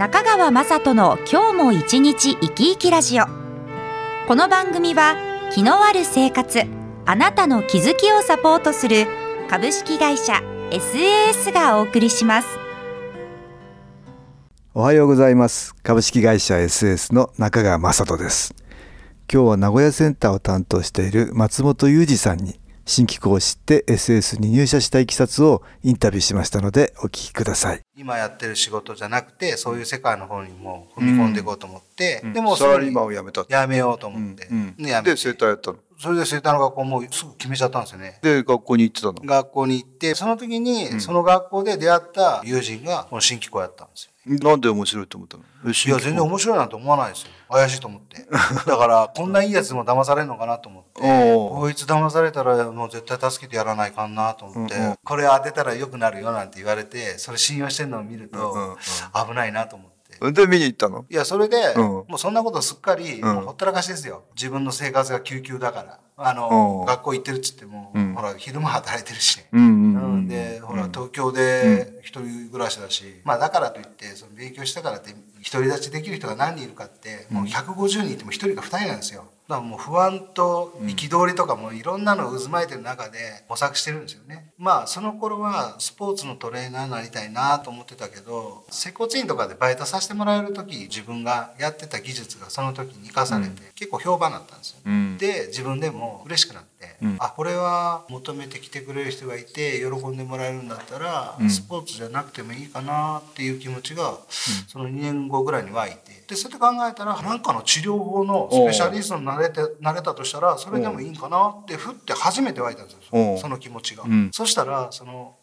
中川雅人の今日も一日生き生きラジオ。この番組は気のある生活あなたの気づきをサポートする株式会社 SAS がお送りします。おはようございます。株式会社 SAS の中川雅人です。今日は名古屋センターを担当している松本裕二さんに新機構を知って SS に入社したいきさつをインタビューしましたのでお聞きください。今やってる仕事じゃなくてそういう世界の方にも踏み込んでいこうと思って、うん。でもサラリーマンを辞めたやめようと思って、うん。でやめて。で生態やったの？それで生態の学校もうすぐ決めちゃったんですよね。で学校に行ってたの？学校に行ってその時にその学校で出会った友人がこの新機構やったんですよなんで面白いと思ったの？えいや全然面白いなんて思わないですよ。怪しいと思って。だからこんないいやつでも騙されるのかなと思って。こいつ騙されたらもう絶対助けてやらないかんなと思って、うんうん。これ当てたら良くなるよなんて言われてそれ信用してるのを見ると、危ないなと思って。で見に行ったの？いやそれで、うん。もうそんなことすっかり、うん。もうほったらかしですよ。自分の生活が救急だから。あの、うん。学校行ってるっつっても、うん。ほら昼間働いてるしね、うんうんうん。でほら東京で一人暮らしだし、まあだからといってその勉強したからって独り立ちできる人が何人いるかってもう150人いても1人か2人なんですよだもう不安と憤りとかもいろんなのを渦巻いてる中で模索してるんですよね。まあその頃はスポーツのトレーナーになりたいなと思ってたけど接骨院とかでバイトさせてもらえる時自分がやってた技術がその時に生かされて、結構評判だったんですよ、うん。で自分でも嬉しくなって、うん。あこれは求めてきてくれる人がいて喜んでもらえるんだったら、うん。スポーツじゃなくてもいいかなっていう気持ちが、その2年後ぐらいに湧いてでそれで考えたら何かの治療法のスペシャリストになれてなれたとしたらそれでもいいんかなってふって初めて湧いたんですよ。その気持ちが。うん。そしたらその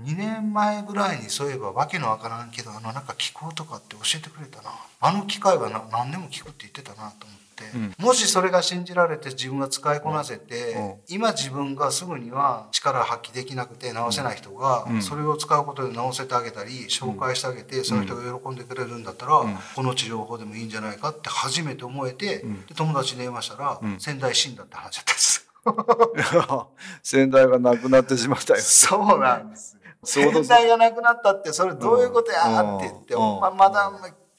2年前ぐらいにそういえばわけのわからんけどあのなんか気候とかって教えてくれたな。あの機械はな何でも聞くって言ってたなと思って、もしそれが信じられて自分が使いこなせて、うん。今自分がすぐには力発揮できなくて直せない人が、うん。それを使うことで直せてあげたり紹介してあげて、その人が喜んでくれるんだったら、この治療法でもいいんじゃないかって初めて思えて、で友達に電話したら、ん。仙台死んだって話だったんです。先代がなくなってしまったよ。そうなんです。そうだ先代が亡くなったってそれどういうことやって言って、うん。ままだ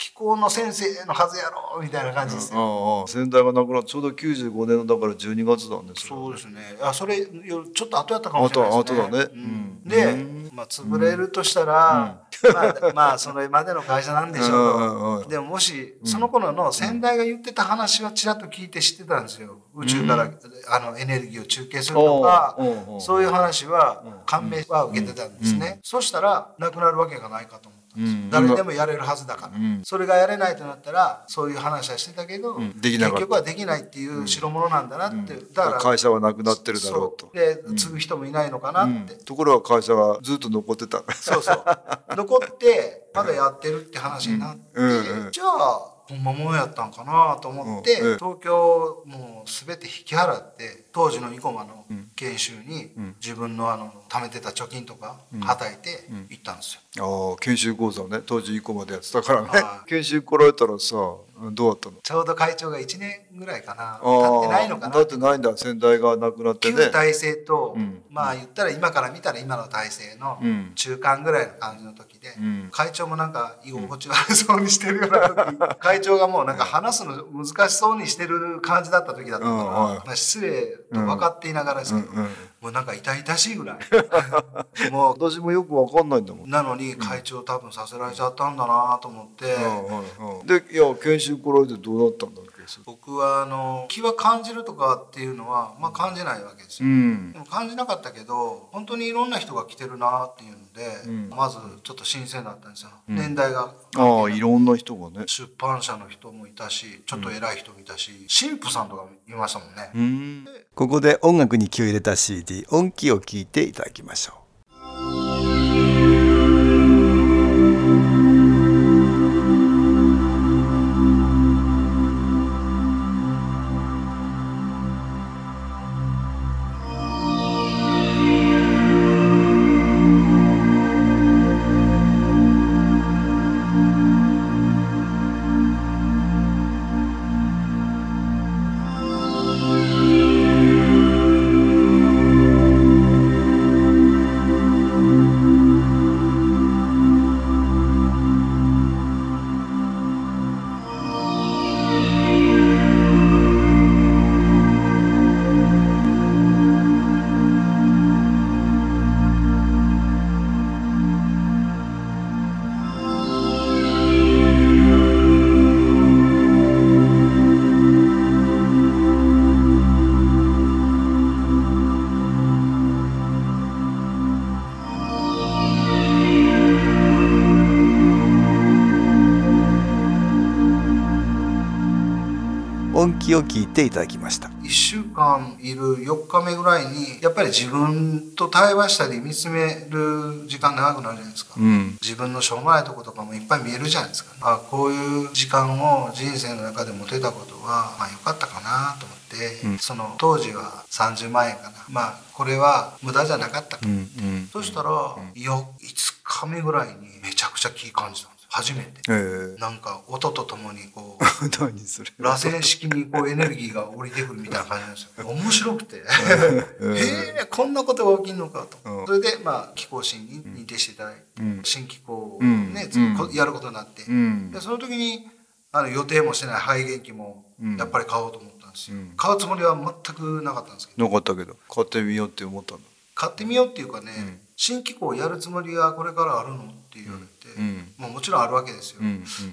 気候の先生のはずやろみたいな感じです先代がなくなってちょうど95年のだから12月だね。そうですね。あそれよちょっと後やったかもしれないですね。後後だね。ううん。ん。で、まあ潰れるとしたら、まあ まあそれまでの会社なんでしょう。でももしその頃の先代が言ってた話はちらっと聞いて知ってたんですよ。宇宙からあのエネルギーを中継するとかそういう話は感銘は受けてたんですね。そしたらなくなるわけがないかと思ったんですようん。誰でもやれるはずだから、ん。それがやれないとなったらそういう話はしてたけど、ん。できなかった。結局はできないっていう代物なんだなって、だから会社はなくなってるだろうと。で継ぐ人もいないのかなって、ところが会社がずっと残ってた。そうそう。残ってまだやってるって話になって、うん。うんうん。じゃあほんまもんやったんかなと思って、うん。うん。東京もう全て引き払って当時の生駒の研修に自分のあの貯めてた貯金とかはたいて行ったんですよ。ああ研修講座をね当時以降までやってたからね。はい。研修来られたらさどうだったの？ちょうど会長が1年ぐらいかなあ経ってないのかな。だってないんだ。先代が亡くなってね。旧体制と、うん。まあ言ったら今から見たら今の体制のうん。中間ぐらいの感じの時で、うん。会長もなんか居心地悪そうにしてるような時、会長がもうなんか話すの難しそうにしてる感じだった時だったから、まあ、失礼と分かっていながらですけど、うんうん。もうなんか痛々しいぐらい。も私もよくわかんないんだも。うん。なのに会長多分させられちゃったんだなと思って。うんうんうん。でいや研修来られてどうなったんだっけそれ僕はあの気は感じるとかっていうのは、まあ、感じないわけですよ、うん。でも感じなかったけど本当にいろんな人が来てるなっていうので、うん。まずちょっと新鮮だったんですよ、年代がああいろんな人がね。出版社の人もいたしちょっと偉い人もいたし、神父さんとかもいましたもんね、うん。ここで音楽に気を入れた CD 音気を聞いていただきましょうを聞いていただきました。1週間いる4日目ぐらいにやっぱり自分と対話したり見つめる時間長くなるじゃないですか、うん。自分のしょうもないとことかもいっぱい見えるじゃないですか、あこういう時間を人生の中で持てたことはまあ良かったかなと思って、うん。その当時は30万円かな。まあこれは無駄じゃなかったかうんうんそしたら、よ5日目ぐらいにめちゃくちゃ気感じた初めて。ええ。なんか音とともにこう 螺旋式にこうエネルギーが降りてくるみたいな感じなんですよ。面白くて。へえこんなことが起きるのかと、うん。それでまあ気候神に認定していただいて、うん。新気候をうんね、うん。こやることになって、うん。でその時にあの予定もしてない肺元気もうん。やっぱり買おうと思ったんですよ、うん。買うつもりは全くなかったんですけど。なかったけど買ってみようって思ったんだ買ってみようっていうかね、ん新機構をやるつもりがこれからあるのって言われて、うん。もちろんあるわけですよ、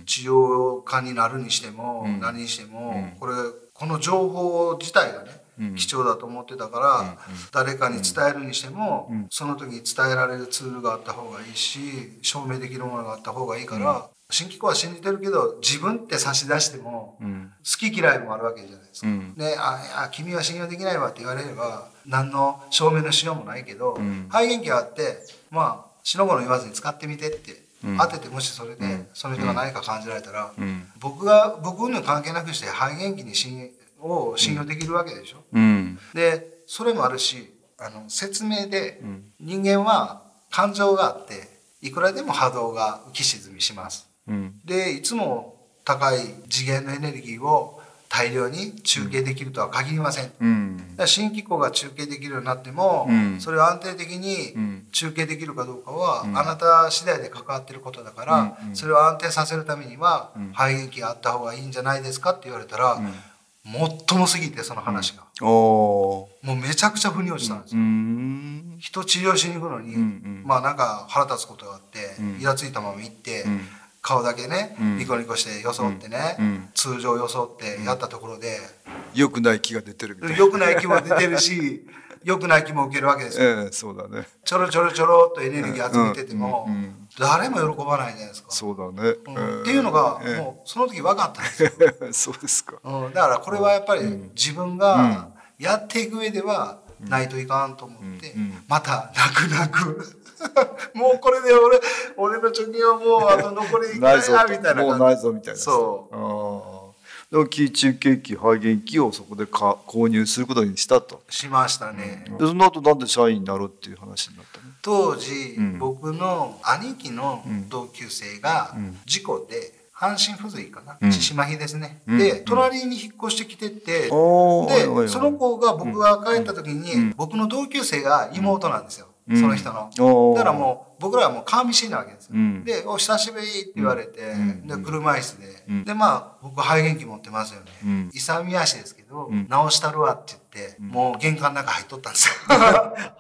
治療家になるにしても、うん。何にしても、うん。これこの情報自体がね、うん。貴重だと思ってたから、誰かに伝えるにしても、うん。その時に伝えられるツールがあった方がいいし証明できるものがあった方がいいから、新機構は信じてるけど自分って差し出しても、うん。好き嫌いもあるわけじゃないですか。うん。でああ「君は信用できないわ」って言われれば何の証明のしようもないけど、ん。肺元気があってまあ死の子の言わずに使ってみてって、うん。当ててもしそれで、うん。その人が何か感じられたら、うん。僕が僕の関係なくして肺元気に信を信用できるわけでしょ？うん。でそれもあるしあの説明で、ん。人間は感情があっていくらでも波動が浮き沈みします。うん。でいつも高い次元のエネルギーを大量に中継できるとは限りません。だかうん。ら新機構が中継できるようになっても、うん。それを安定的うにん。中継できるかどうかは、うん。あなた次第で関わってることだから、それを安定させるためには、うん。肺元気があった方がいいんじゃないですかって言われたら、もっともすぎてその話が、もうめちゃくちゃ腑に落ちたんですうよ。ん。人治療しに行くのに、まあなんか腹立つことがあって、うん。イラついたまま行って、うん顔だけね、うん。ニコニコして装ってね、うん。通常装ってやったところで、良くない気が出てるみたいな。良くない気も出てるし 良くない気も受けるわけですよ。ええそうだね。ちょろちょろちょろっとエネルギー集めてても、うんうん誰も喜ばないじゃないですか。そうだね。うん。っていうのが、ええ。もうその時分かったんですよ。そうですか。うん、だからこれはやっぱり自分がやっていく上ではないといかんと思って、また泣く泣く もうこれで俺俺の貯金はもうあと残りいくらないぞやみたいなもうないぞみたいなそう。でも気中継機肺元気をそこでか購入することにしたと。しましたね。でその後なんで社員になろうっていう話になったの？当時、うん。僕の兄貴の同級生がうん。事故で半身不随かな？うん。獅子麻痺ですね、うん。で隣に引っ越してきてって、おーはいはいはい。でその子が僕が帰った時に、うん。僕の同級生が妹なんですよ、うんその人の、だからもう僕らはもう顔見知りなわけですよ、うん。で「お久しぶり」って言われて、ん。で車椅子で、うん。でまあ僕肺元気持ってますよね、うん。勇み足ですけど、うん。直したるわって言って、もう玄関の中入っとったんですよ。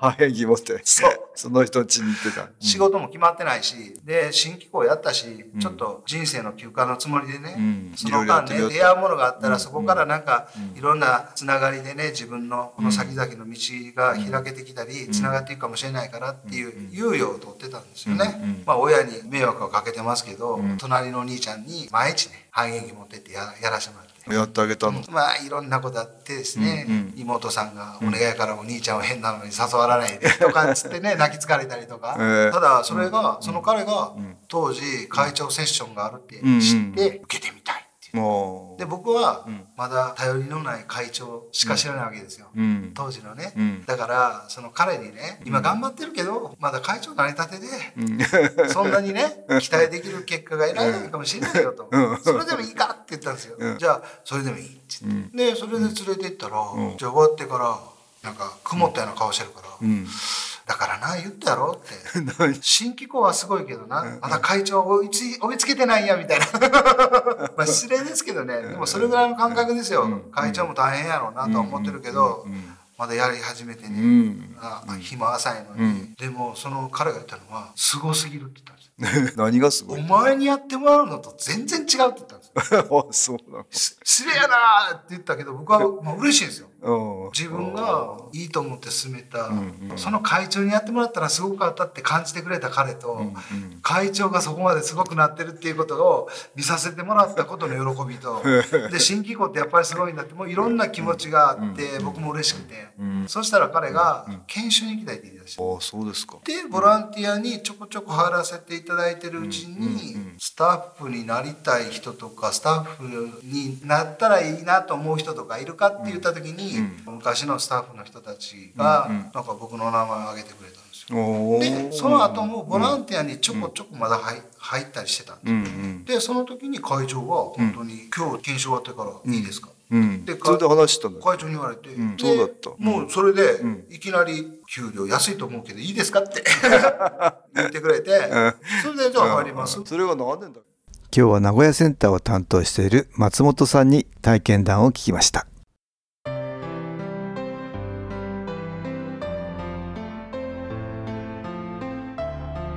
肺元気持って。そう。その人ん家に行ってた。仕事も決まってないしで新機構やったし、うん。ちょっと人生の休暇のつもりでね、うん。その間ね出会うものがあったら、うん。そこからなんか、うん。いろんなつながりでね自分のこの先々の道が開けてきたり、つながっていくかもしれないからっていう猶予を取ってたんですよね、うん。うん。まあ親に迷惑をかけてますけど、うん。隣のお兄ちゃんに毎日ね肺元気持ってってややらせてもらって。やってあげたの。まあいろんなことあってですね、うんうん。妹さんがお願いからお兄ちゃんを変なのに誘わないでとかっつってね 泣き疲れたりとか、ええ。ただそれが、その彼がん。当時会長セッションがあるってうんうん知って受けてみたいで僕はうん。まだ頼りのない会長しか知らないわけですよ、うん。当時のね、うん。だからその彼にね今頑張ってるけどまだ会長なりたてで、うん。そんなにね期待できる結果が得られないかもしれないよと、うん。それでもいいかって言ったんですよ、うん。じゃあそれでもいいって。言って、うん。でそれで連れて行ったら、ん。じゃあ終わってからなんか曇ったような顔してるから、うんだからな言ったやろって。何新機構はすごいけどな、まだ会長追いつい追いつけてないやみたいな。まあ失礼ですけどね。でもそれぐらいの感覚ですよ、うん。会長も大変やろうなとは思ってるけど、うん。まだやり始めてね、う日も浅いのに、うん。でもその彼が言ったのはすごすぎるって言ったんです。よ 何がすごい？お前にやってもらうのと全然違うって言ったんですよ。あそうなの。し失礼やなーって言ったけど僕はまあ嬉しいんですよ。うん自分がいいと思って進めた、うんうん。その会長にやってもらったらすごくあったって感じてくれた彼と、うんうん。会長がそこまですごくなってるっていうことを見させてもらったことの喜びと で新機構ってやっぱりすごいんだってもういろんな気持ちがあって、僕も嬉しくて、うん。そしたら彼が研修に行きたいって言い出して。ああそうですか。でボランティアにちょこちょこ入らせていただいてるうちに、スタッフになりたい人とかスタッフになったらいいなと思う人とかいるかって言った時に、昔のスタッフの人たちが、なんか僕の名前を挙げてくれたんですよ。でその後もボランティアにちょこちょこまだ入入ったりしてたんででその時に会長が本当に「今日研修終わってからいいですか?」うん。でそれで話したんだ会長に言われて、そうだった。もうそれで、ん。いきなり給料安いと思うけどいいですか？って 言ってくれて、それでじゃあ入ります、それが何年だ？今日は名古屋センターを担当している松本さんに体験談を聞きました